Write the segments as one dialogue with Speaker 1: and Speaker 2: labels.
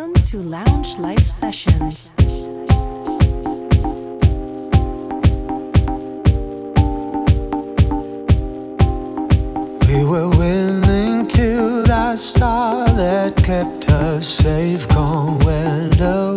Speaker 1: Welcome to Lounge Life Sessions.
Speaker 2: We were willing to that star that kept us safe gone window.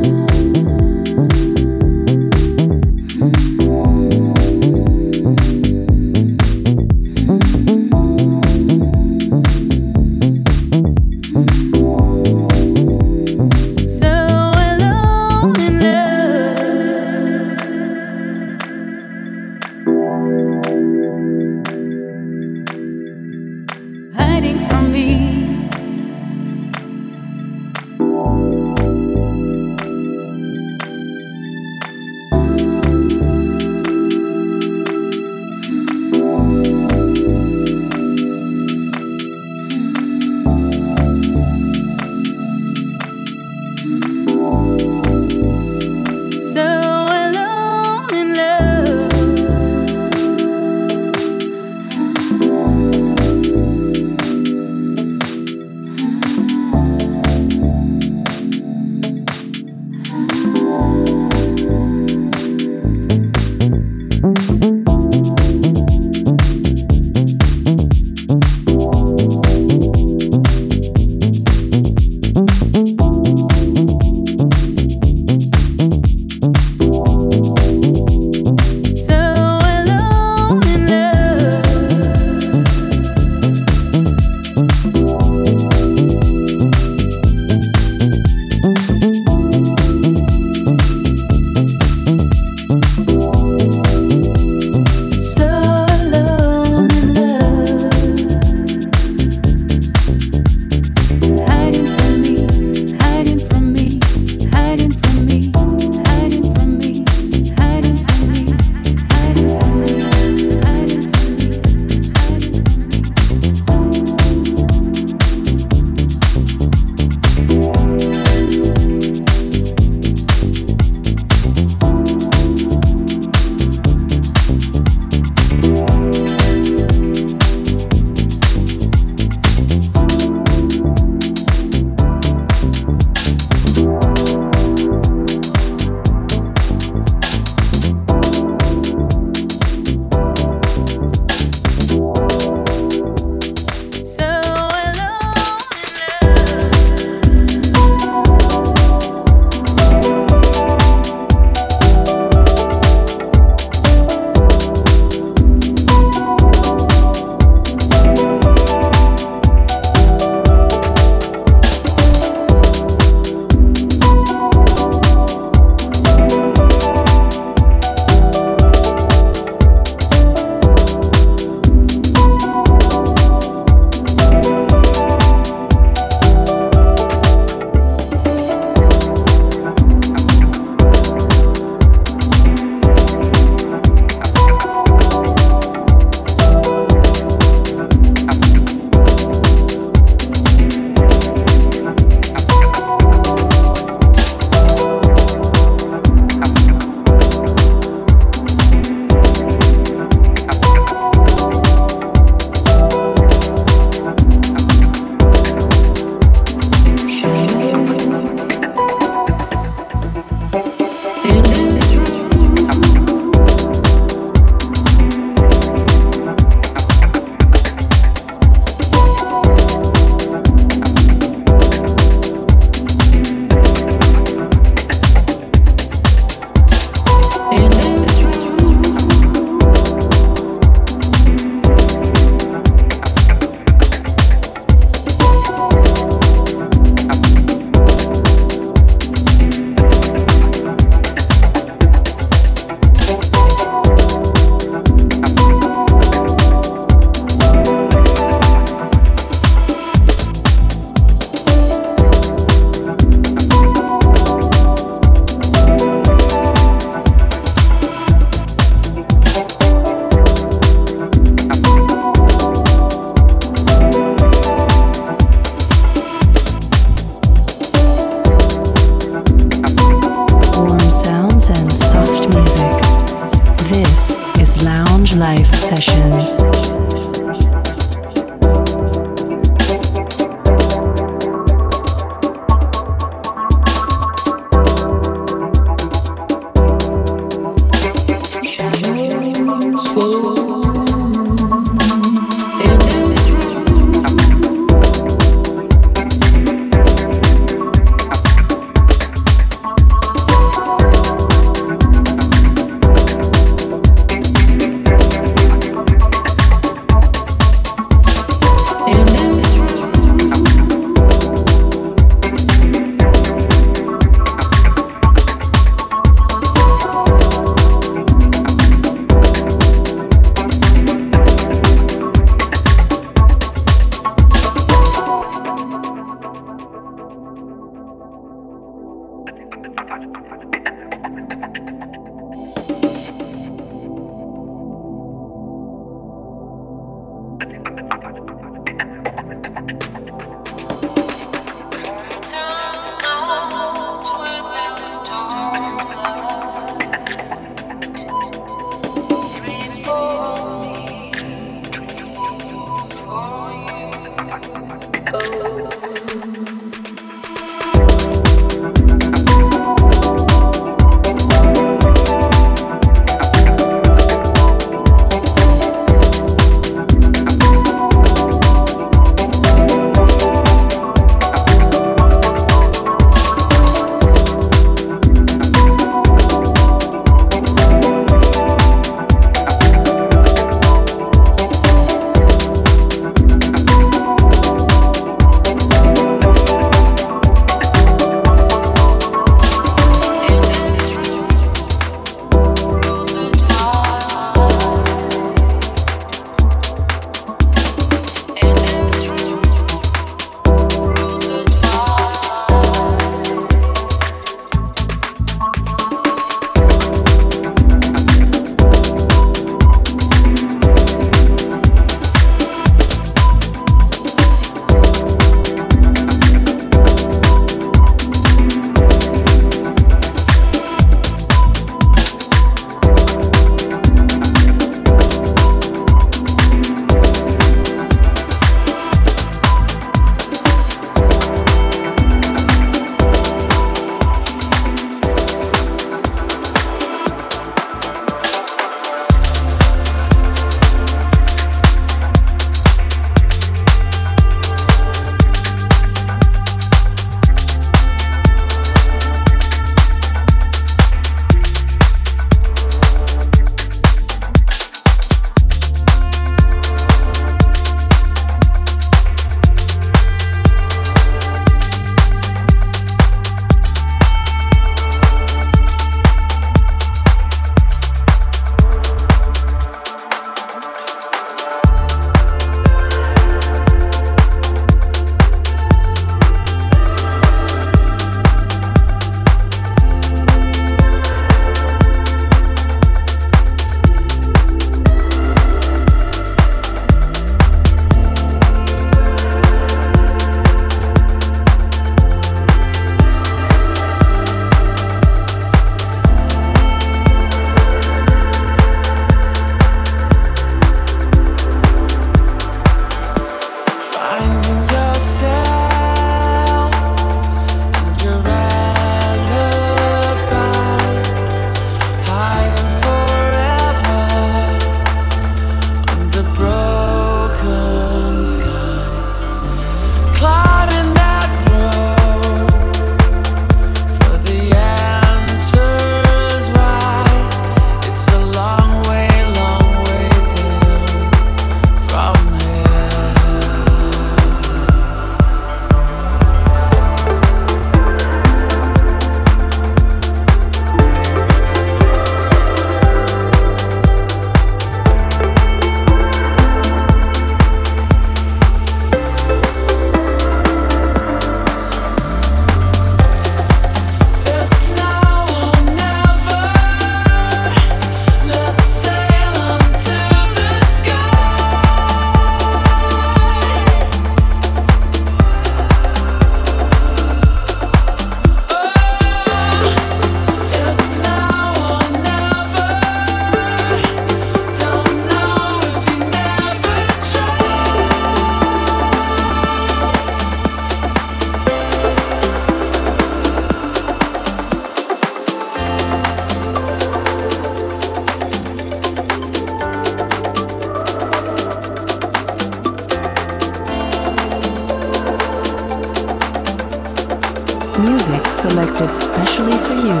Speaker 2: selected specially for you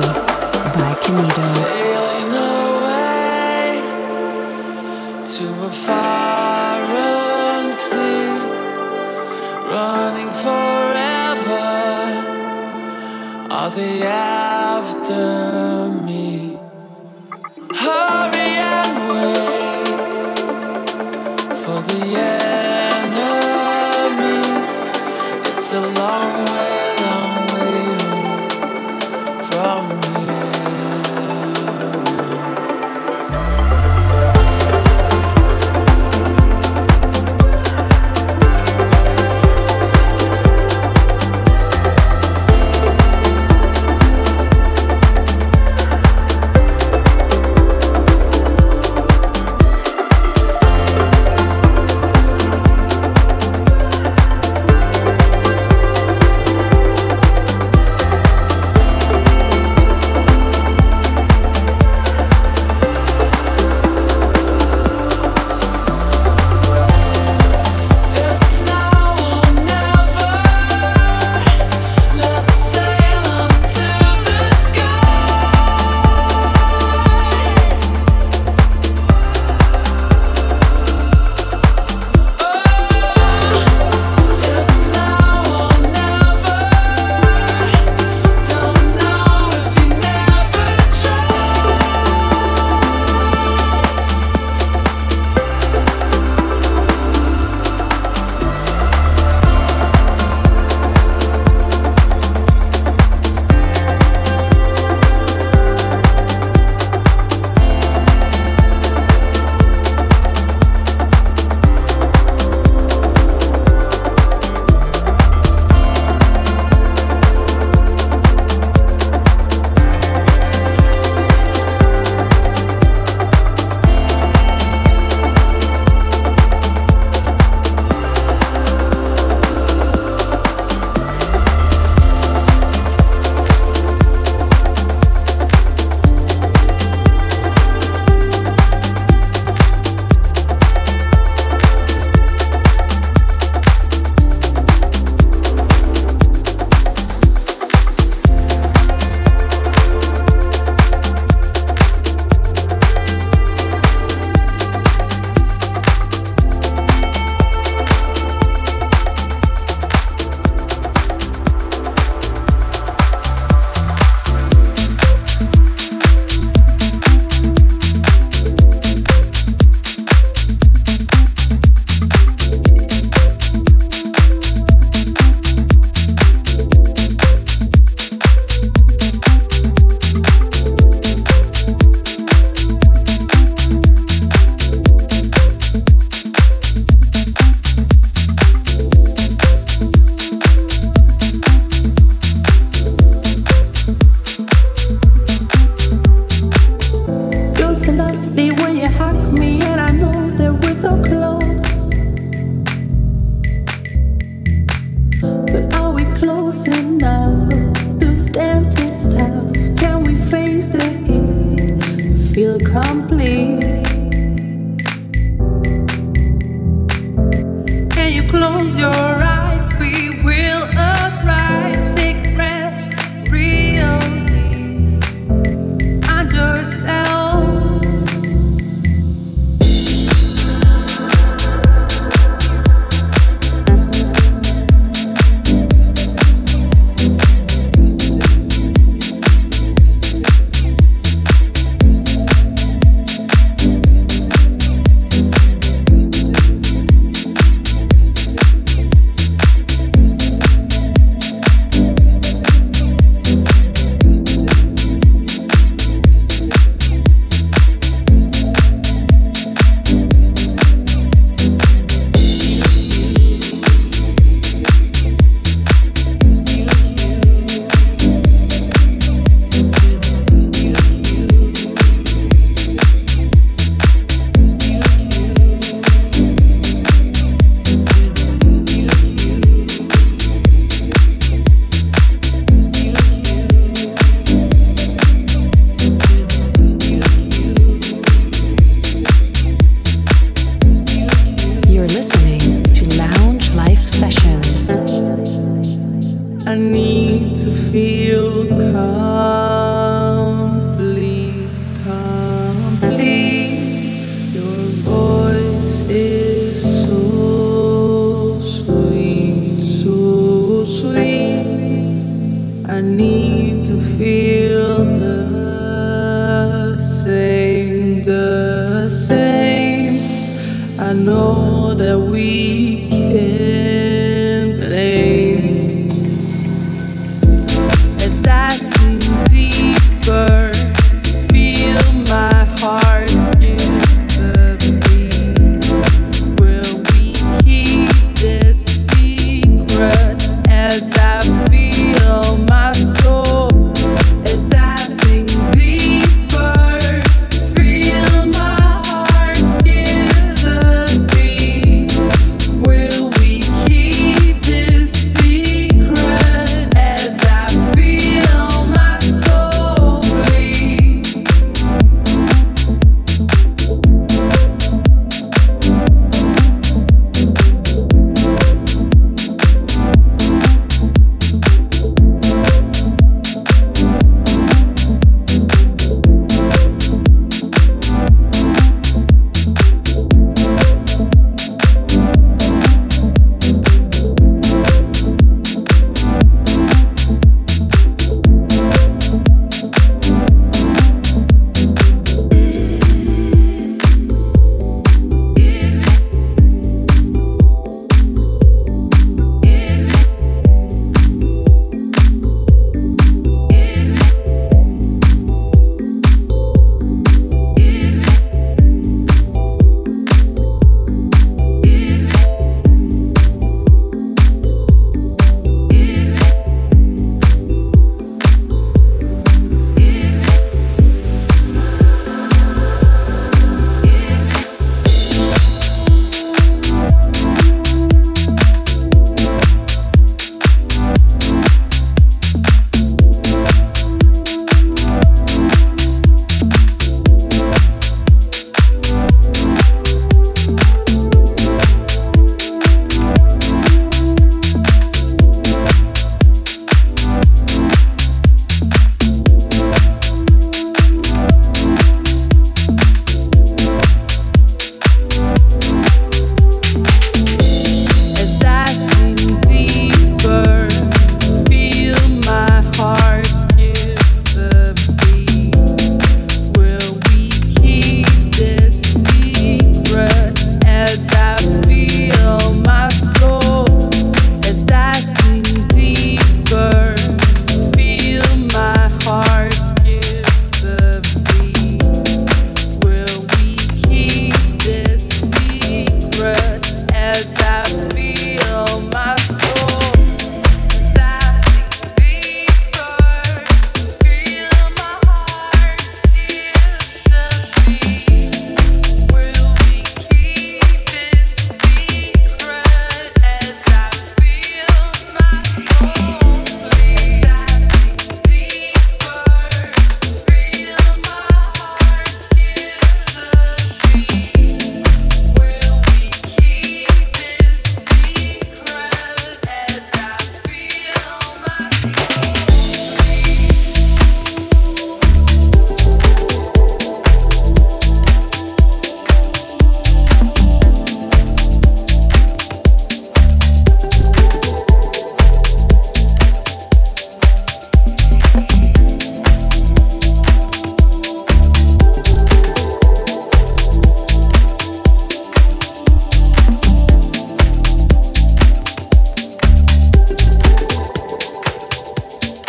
Speaker 2: by Kenido. Sailing away
Speaker 3: to a foreign sea,
Speaker 1: running forever. The hours feel complete.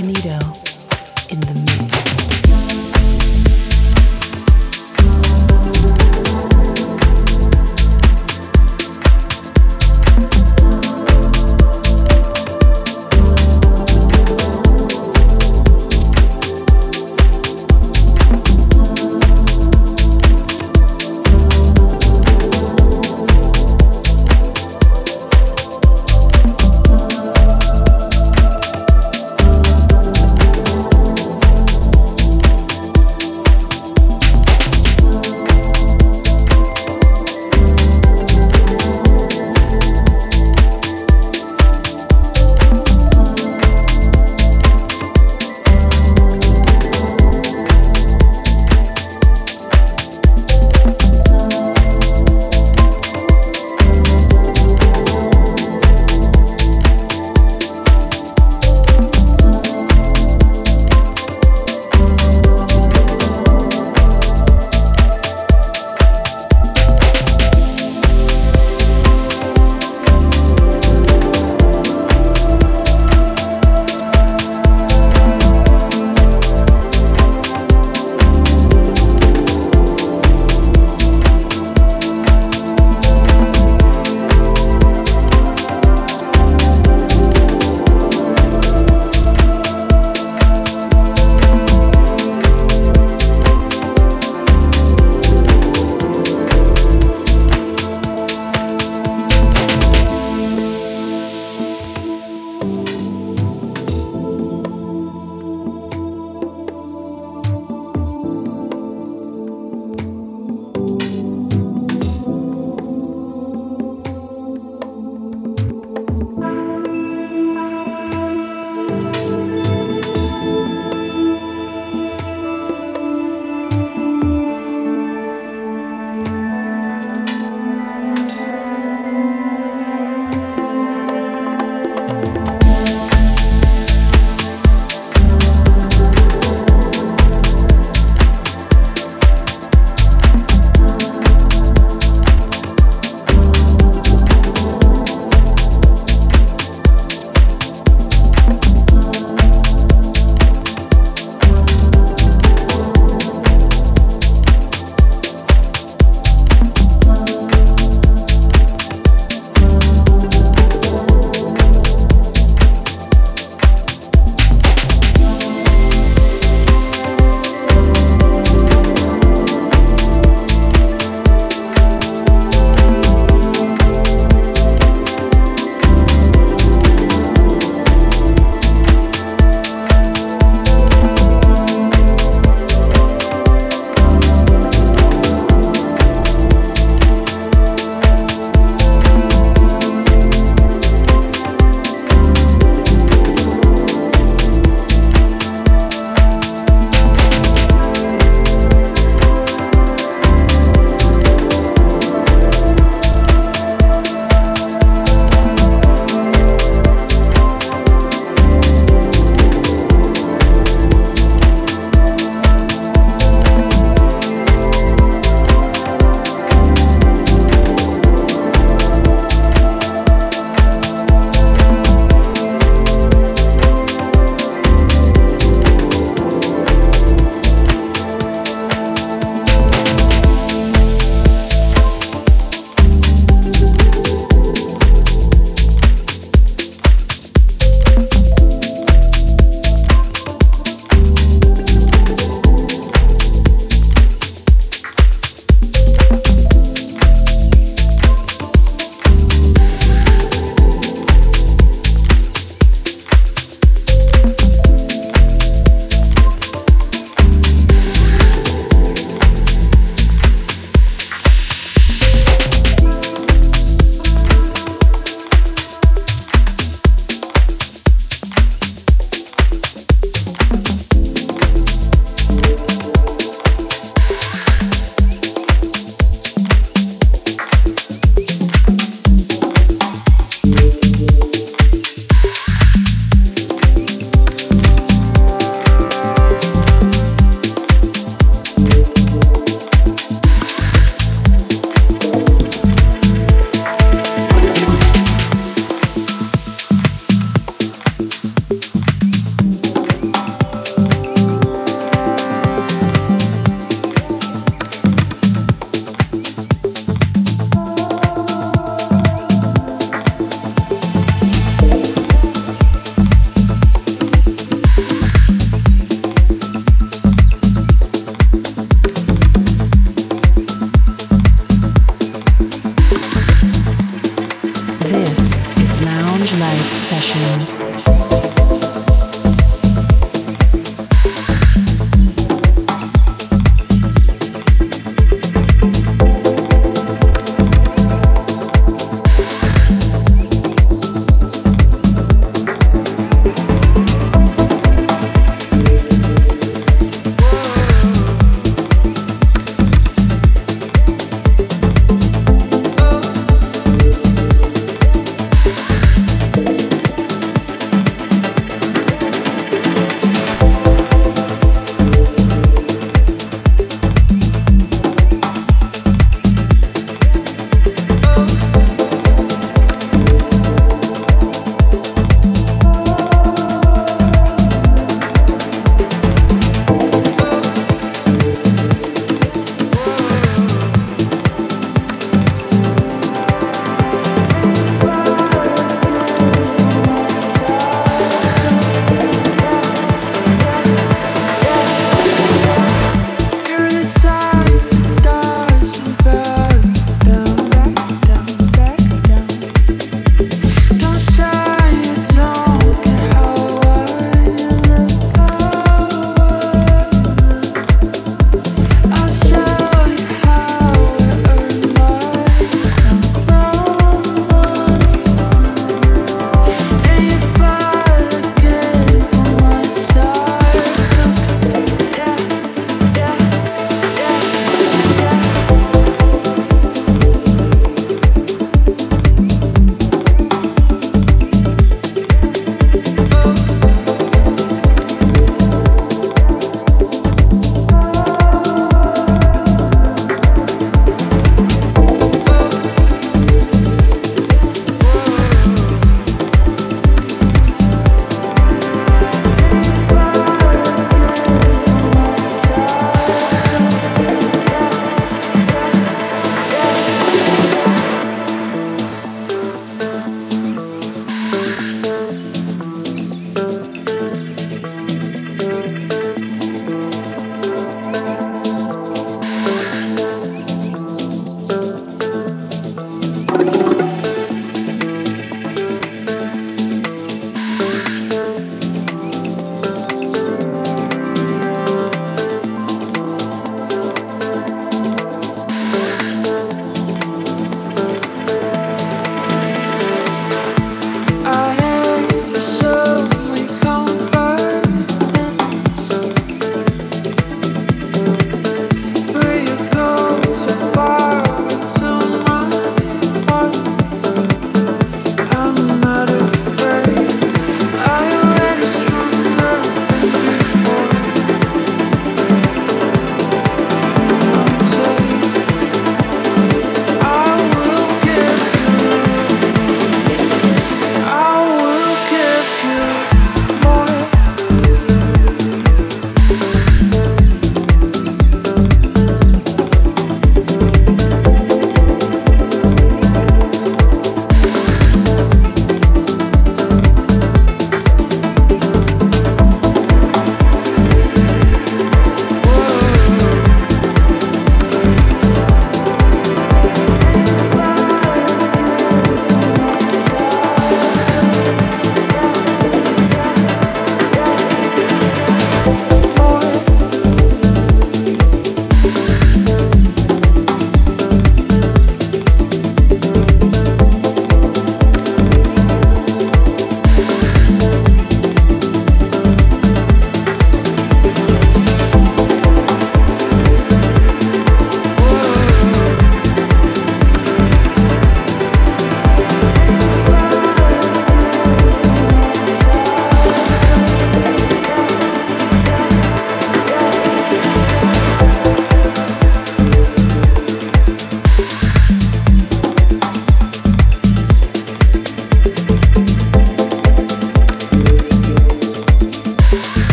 Speaker 1: Canito.